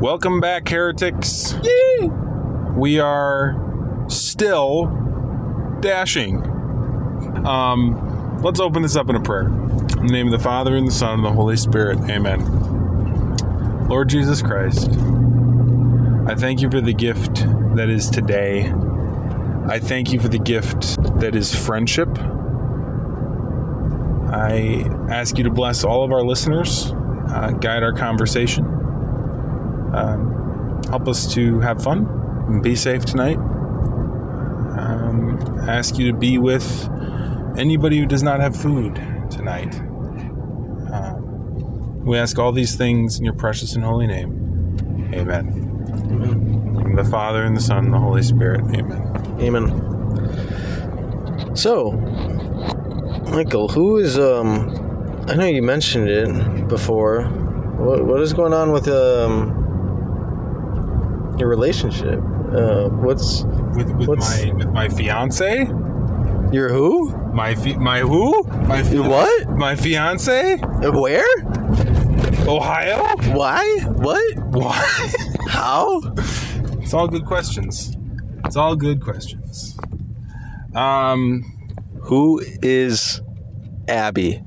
Welcome back, heretics. We are still dashing. Um, let's open this up in a prayer. In the name of the Father, and the Son, and the Holy Spirit. Amen. Lord Jesus Christ, I thank you for the gift that is today. I thank you for the gift that is friendship. I ask you to bless all of our listeners, uh, guide our conversation, um, help us to have fun and be safe tonight. Um, ask you to be with anybody who does not have food tonight. Um, we ask all these things in your precious and holy name. Amen. In the Father, and the Son, and the Holy Spirit. Amen. Amen. So, Michael, who is um? I know you mentioned it before. What what is going on with um your relationship? Uh, what's With, with What's- my with my fiance, your who? my fi- my who, my fi- what? my fiance, Uh, Where? Ohio. Why? What? Why? How? It's all good questions. It's all good questions. Um, Who is Abby?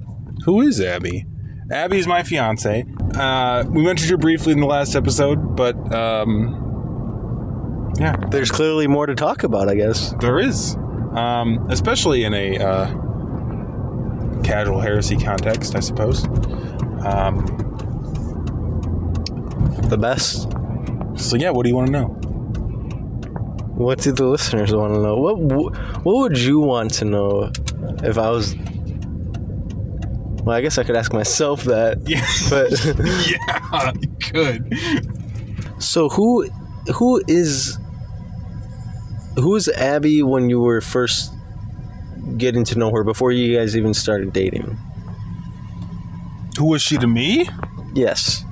who is Abby? Abby's my fiance. Uh, we mentioned her briefly in the last episode, but um, yeah, There's clearly more to talk about, I guess. there is, um, especially in a uh, casual heresy context, I suppose. Um, The best. so yeah, what do you want to know? What do the listeners want to know? What What would you want to know if I was? Well, I guess I could ask myself that. Yeah, But yeah, you could. so who who is who is Abby when you were first getting to know her before you guys even started dating? Who was she to me? Yes.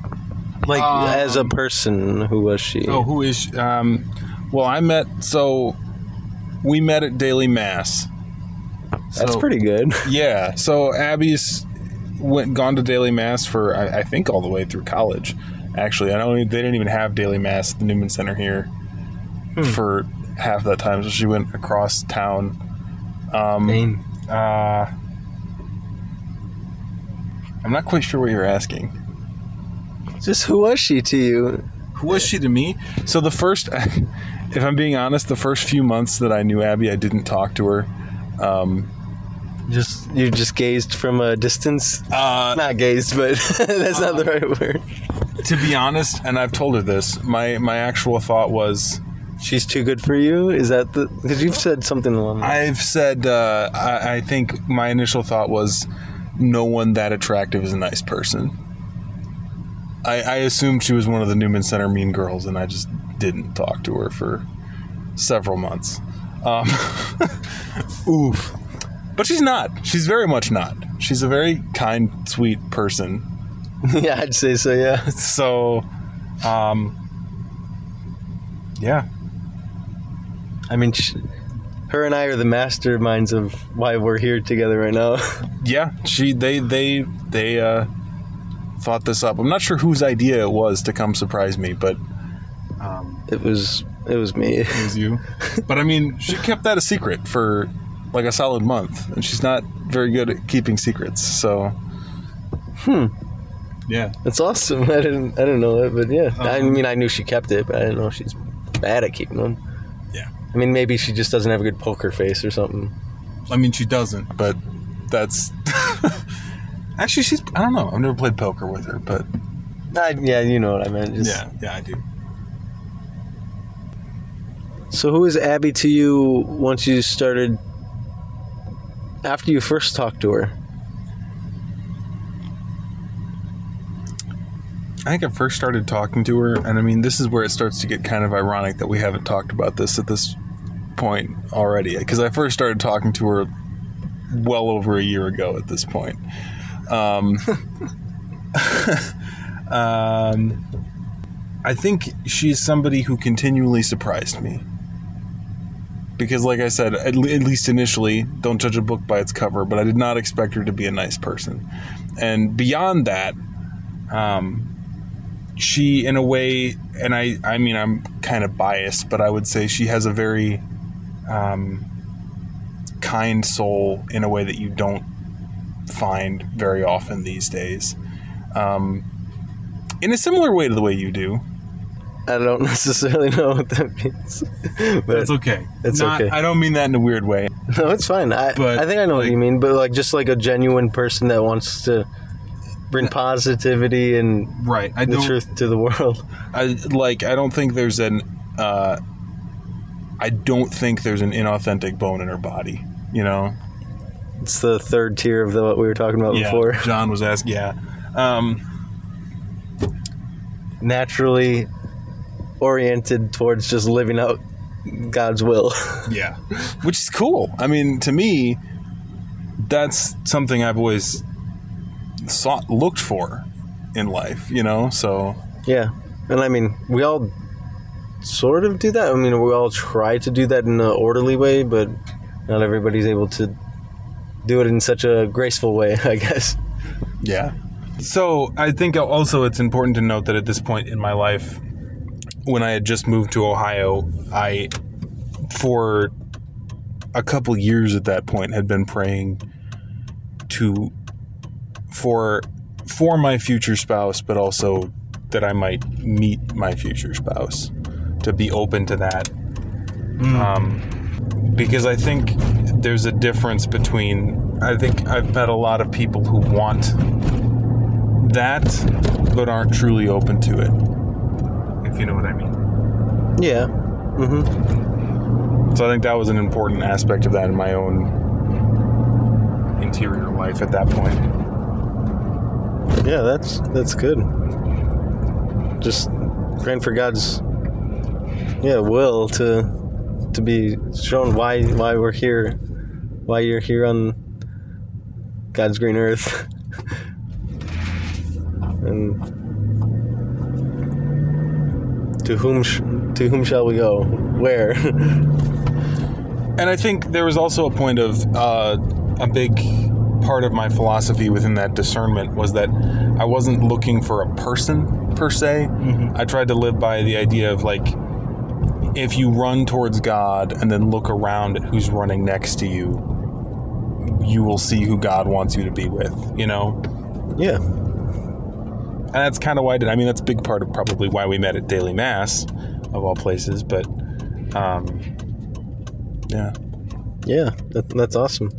Like as a person, who was she? Oh, who is? She? Um, well, I met. So we met at daily mass. That's pretty good. Yeah. So Abby's went gone to daily mass for I, I think all the way through college. Actually, I don't. Even, they didn't even have daily mass at the Newman Center here for half that time. So she went across town. Um, Dang. uh, I'm not quite sure what you're asking. Just who was she to you? Who was she to me? So the first, if I'm being honest, the first few months that I knew Abby, I didn't talk to her. Um, Just you just gazed from a distance. uh, Not gazed, but that's not the right word. to be honest, and I've told her this, my my actual thought was, She's too good for you. Is that the? Because you've said something along. The I've said, uh, I, I think my initial thought was, no one that attractive is a nice person. I, I assumed she was one of the Newman Center mean girls, and I just didn't talk to her for several months. Um, oof. But she's not. She's very much not. She's a very kind, sweet person. yeah, I'd say so. Yeah. So, um, yeah. I mean, sh- her and I are the masterminds of why we're here together right now. yeah she they they they uh thought this up i'm not sure whose idea it was to come surprise me but um it was it was me. it was you but i mean she kept that a secret for like a solid month and she's not very good at keeping secrets so Hmm. yeah That's awesome. I didn't I didn't know that, but yeah. I Um, mean, I knew she kept it, but I didn't know she's bad at keeping them. I mean, maybe she just doesn't have a good poker face or something. i mean she doesn't but that's actually she's i don't know i've never played poker with her but I, yeah, you know what I meant. Just, yeah yeah i do So who is Abby to you once you started after you first talked to her? I think I first started talking to her, and I mean, this is where it starts to get kind of ironic that we haven't talked about this at this point already. Because I first started talking to her well over a year ago at this point. Um, um, I think she's somebody who continually surprised me. Because, like I said, at, le- at least initially, don't judge a book by its cover, but I did not expect her to be a nice person. And beyond that, um, she in a way and i i mean i'm kind of biased but i would say she has a very um, kind soul in a way that you don't find very often these days um, in a similar way to the way you do I don't necessarily know what that means, but it's okay It's Not- okay. i don't mean that in a weird way no, it's fine. I, But, I think I know what you mean, but like just like a genuine person that wants to bring positivity and right i the don't truth to the world. I like. I don't think there's an. Uh, I don't think there's an inauthentic bone in her body. You know. It's the third tier of the, what we were talking about before. John was asking. Yeah. Um, Naturally oriented towards just living out God's will. yeah. Which is cool. I mean, to me, that's something I've always sought, looked for in life. You know. So yeah, and I mean, we all sort of do that. I mean, we all try to do that in an orderly way, but not everybody's able to do it in such a graceful way. I guess. Yeah. So I think also it's important to note that at this point in my life, when I had just moved to Ohio, I, for a couple years at that point, had been praying to, for, for my future spouse, but also that I might meet my future spouse, to be open to that. Um, because I think there's a difference between. I think I've met a lot of people who want that, but aren't truly open to it. If you know what I mean. Yeah. Mm-hmm. So I think that was an important aspect of that in my own interior life at that point. Yeah, that's that's good. Just praying for God's yeah will to to be shown why why we're here, why you're here on God's green earth, and to whom sh- to whom shall we go? Where? And I think there was also a point of uh, a big part of my philosophy within that discernment was that I wasn't looking for a person per se. I tried to live by the idea of like, if you run towards God and then look around at who's running next to you, you will see who God wants you to be with, you know? yeah, And that's kind of why I did. I mean, that's a big part of probably why we met at Daily Mass, of all places. But, um, yeah. yeah, that, that's awesome.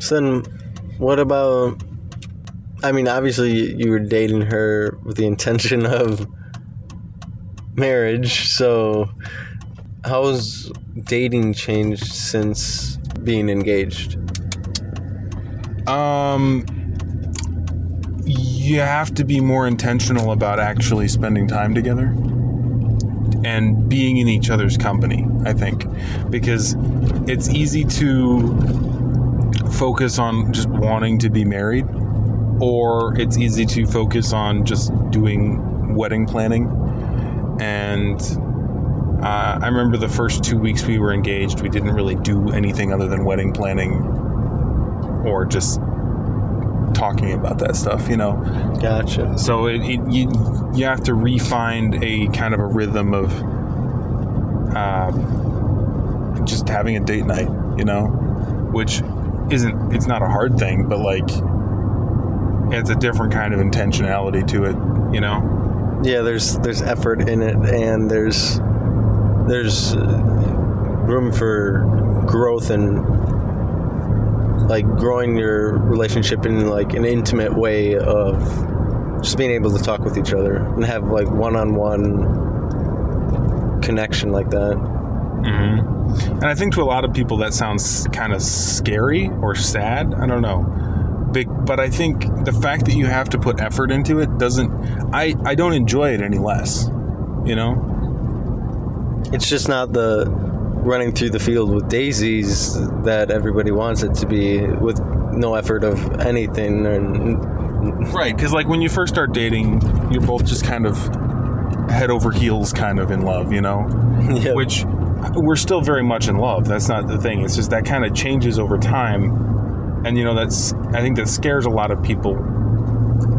So then, what about? I mean, obviously you were dating her with the intention of marriage. So, how's dating changed since being engaged? Um, you have to be more intentional about actually spending time together and being in each other's company, I think, because it's easy to focus on just wanting to be married, or it's easy to focus on just doing wedding planning. And uh, I remember the first two weeks we were engaged, we didn't really do anything other than wedding planning or just talking about that stuff, you know. Gotcha. So it, it you you have to refine a kind of a rhythm of um, just having a date night, you know, which isn't it's not a hard thing, but like it's a different kind of intentionality to it, you know. Yeah, there's there's effort in it, and there's there's uh, room for growth and like growing your relationship in like an intimate way of just being able to talk with each other and have like one-on-one connection like that. Mm-hmm. And I think to a lot of people that sounds kind of scary or sad. I don't know. But I think the fact that you have to put effort into it doesn't. I I don't enjoy it any less. You know. It's just not the running through the field with daisies that everybody wants it to be with no effort of anything and Right, because like when you first start dating, you're both just kind of head over heels, kind of in love. You know. yeah, Which we're still very much in love. That's not the thing. It's just that kind of changes over time, and you know that's I think that scares a lot of people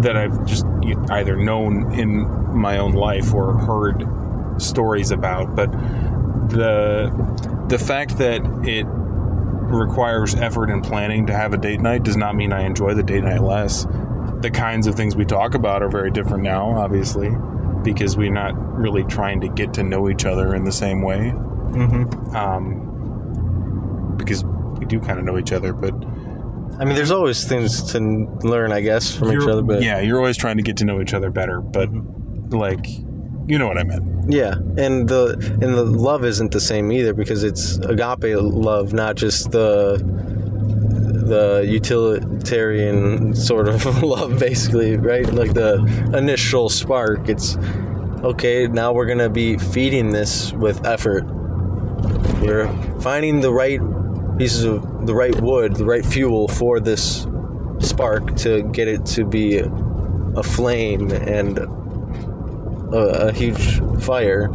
that I've just either known in my own life or heard stories about. But the the fact that it requires effort and planning to have a date night does not mean I enjoy the date night less. The kinds of things we talk about are very different now, obviously, because we're not really trying to get to know each other in the same way. Mm-hmm. Um, because we do kind of know each other, but I mean, there's always things to learn, I guess, from each you're- other. But yeah, you're always trying to get to know each other better. But like, you know what I meant. Yeah, and the and the love isn't the same either because it's agape love, not just the the utilitarian sort of love, basically, right? Like the initial spark. It's okay. Now we're gonna be feeding this with effort. We're finding the right pieces of the right wood, the right fuel for this spark to get it to be a flame and a, a huge fire.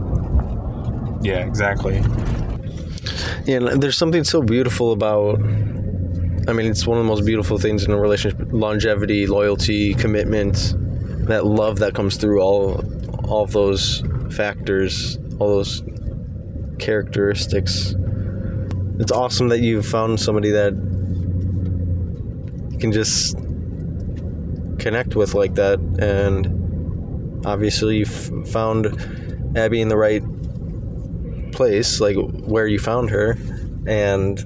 Yeah, exactly. Yeah, and there's something so beautiful about. I mean, it's one of the most beautiful things in a relationship: longevity, loyalty, commitment, that love that comes through all, all of those factors, all those characteristics. It's awesome that you've found somebody that you can just connect with like that, and obviously you've found Abby in the right place, like where you found her, and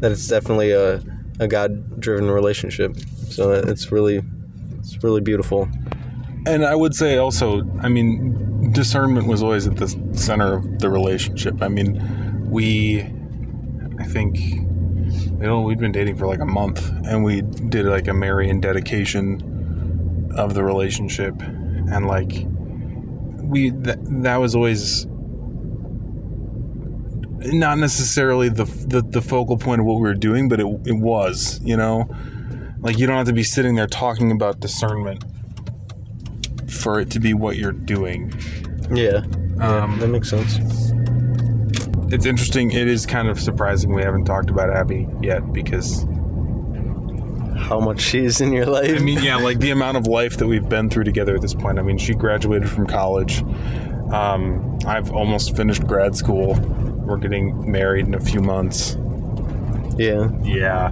that it's definitely a, a God driven relationship. So it's really it's really beautiful. And I would say also, I mean, discernment was always at the center of the relationship. I mean, we, I think, you know, we'd been dating for like a month, and we did like a Marian dedication of the relationship, and like, we that that was always not necessarily the, the the focal point of what we were doing, but it it was, you know, like you don't have to be sitting there talking about discernment for it to be what you're doing. Yeah, yeah Um, that makes sense. It's interesting. It is kind of surprising we haven't talked about Abby yet because How much she's in your life? I mean, yeah, like the amount of life that we've been through together at this point. I mean, she graduated from college. Um, I've almost finished grad school. We're getting married in a few months. yeah, Yeah.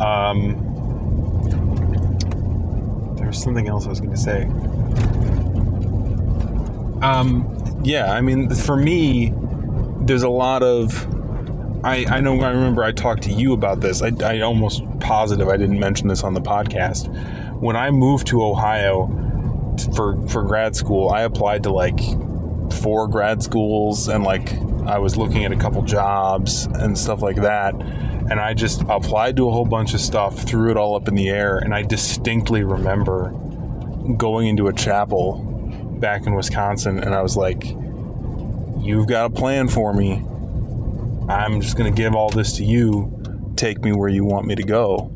Um, there was something else I was going to say. Um, yeah, I mean, for me, there's a lot of. I, I know I remember I talked to you about this. I, I almost positive I didn't mention this on the podcast. When I moved to Ohio for for grad school, I applied to like four grad schools and like I was looking at a couple jobs and stuff like that. And I just applied to a whole bunch of stuff, threw it all up in the air, and I distinctly remember going into a chapel back in Wisconsin and I was like, You've got a plan for me. I'm just gonna give all this to you. Take me where you want me to go.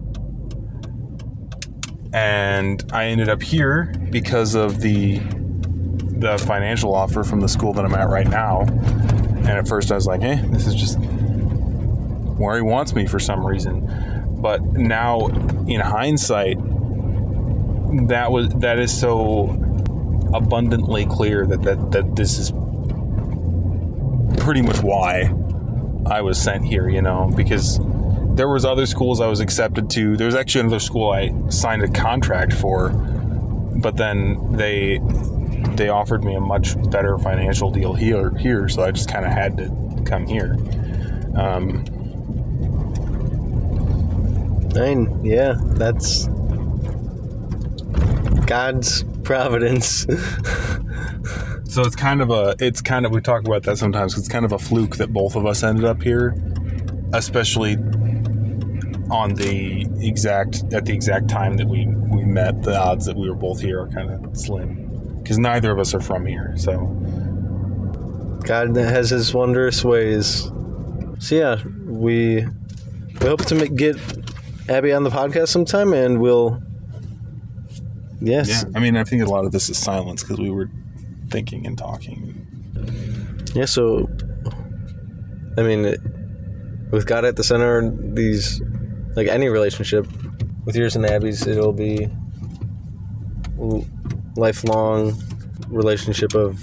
And I ended up here because of the the financial offer from the school that I'm at right now. And at first I was like, hey, this is just where he wants me for some reason. But now in hindsight, that was that is so abundantly clear that that, that this is pretty much why I was sent here, you know, because there was other schools I was accepted to. There was actually another school I signed a contract for, but then they they offered me a much better financial deal here here, so I just kind of had to come here. Um, I mean, yeah, that's God's providence. so it's kind of a it's kind of we talk about that sometimes 'cause it's kind of a fluke that both of us ended up here, especially on the exact at the exact time that we we met. The odds that we were both here are kind of slim because neither of us are from here. So God has His wondrous ways. So yeah, we we hope to make, get Abby on the podcast sometime, and we'll yes, yeah, I mean I think a lot of this is silence because we were thinking and talking. yeah. So I mean, it, with God at the center, these like any relationship with yours and Abby's, it'll be lifelong relationship of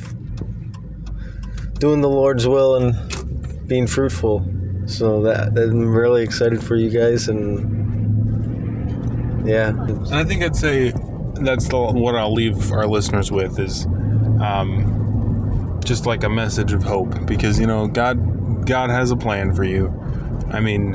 doing the Lord's will and being fruitful. So that, that I'm really excited for you guys, and yeah, And I think I'd say that's the, what I'll leave our listeners with is um, just like a message of hope because you know God God has a plan for you. I mean,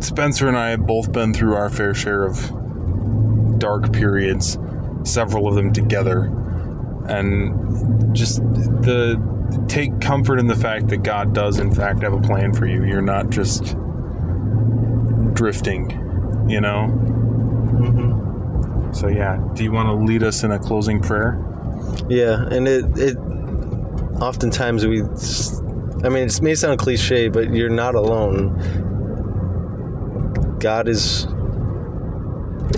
Spencer and I have both been through our fair share of dark periods, several of them together, and just the take comfort in the fact that God does in fact have a plan for you. You're not just drifting, you know? So, yeah, do you want to lead us in a closing prayer? yeah, and it it oftentimes we, I mean, it may sound cliche, but you're not alone. God is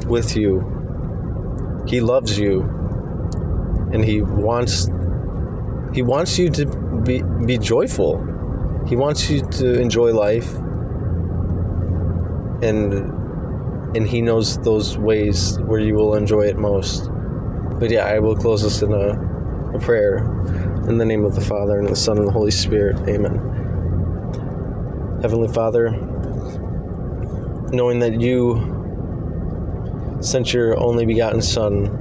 with you. He loves you, and he wants he wants you to be be joyful. He wants you to enjoy life, and and he knows those ways where you will enjoy it most. But yeah, I will close this in a, a prayer in the name of the Father and the Son and the Holy Spirit. Amen. Heavenly Father, knowing that you sent your only begotten Son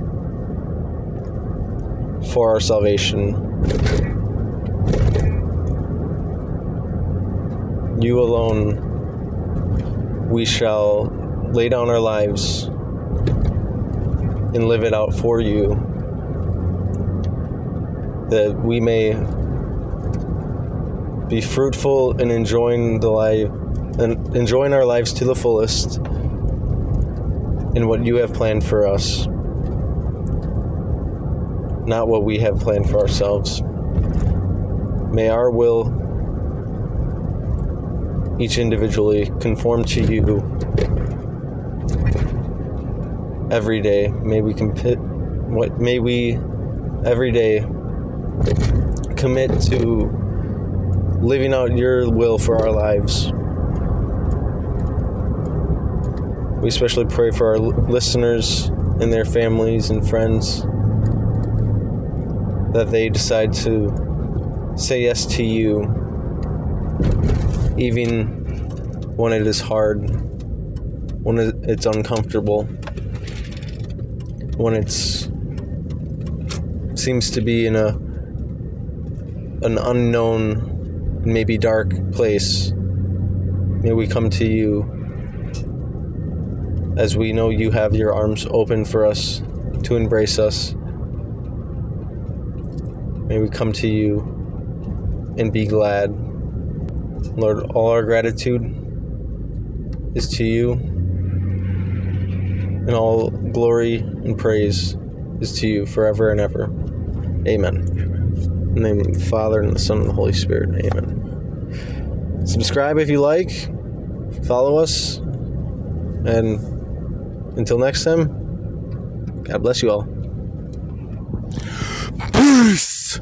for our salvation, you alone we shall lay down our lives and live it out for you that we may be fruitful and enjoying the life and enjoying our lives to the fullest in what you have planned for us not what we have planned for ourselves. May our will each individually conform to you every day. May we commit what may we every day commit to living out your will for our lives. We especially pray for our listeners and their families and friends that they decide to say yes to you even when it is hard, when it's uncomfortable, when it's seems to be in a an unknown, maybe dark place. May we come to you as we know you have your arms open for us to embrace us. May we come to you and be glad. Lord, all our gratitude is to you, and all glory and praise is to you forever and ever. Amen. In the name of the Father, and the Son, and the Holy Spirit. Amen. Subscribe if you like, follow us, and until next time, God bless you all. Peace!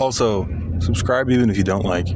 Also, subscribe even if you don't like.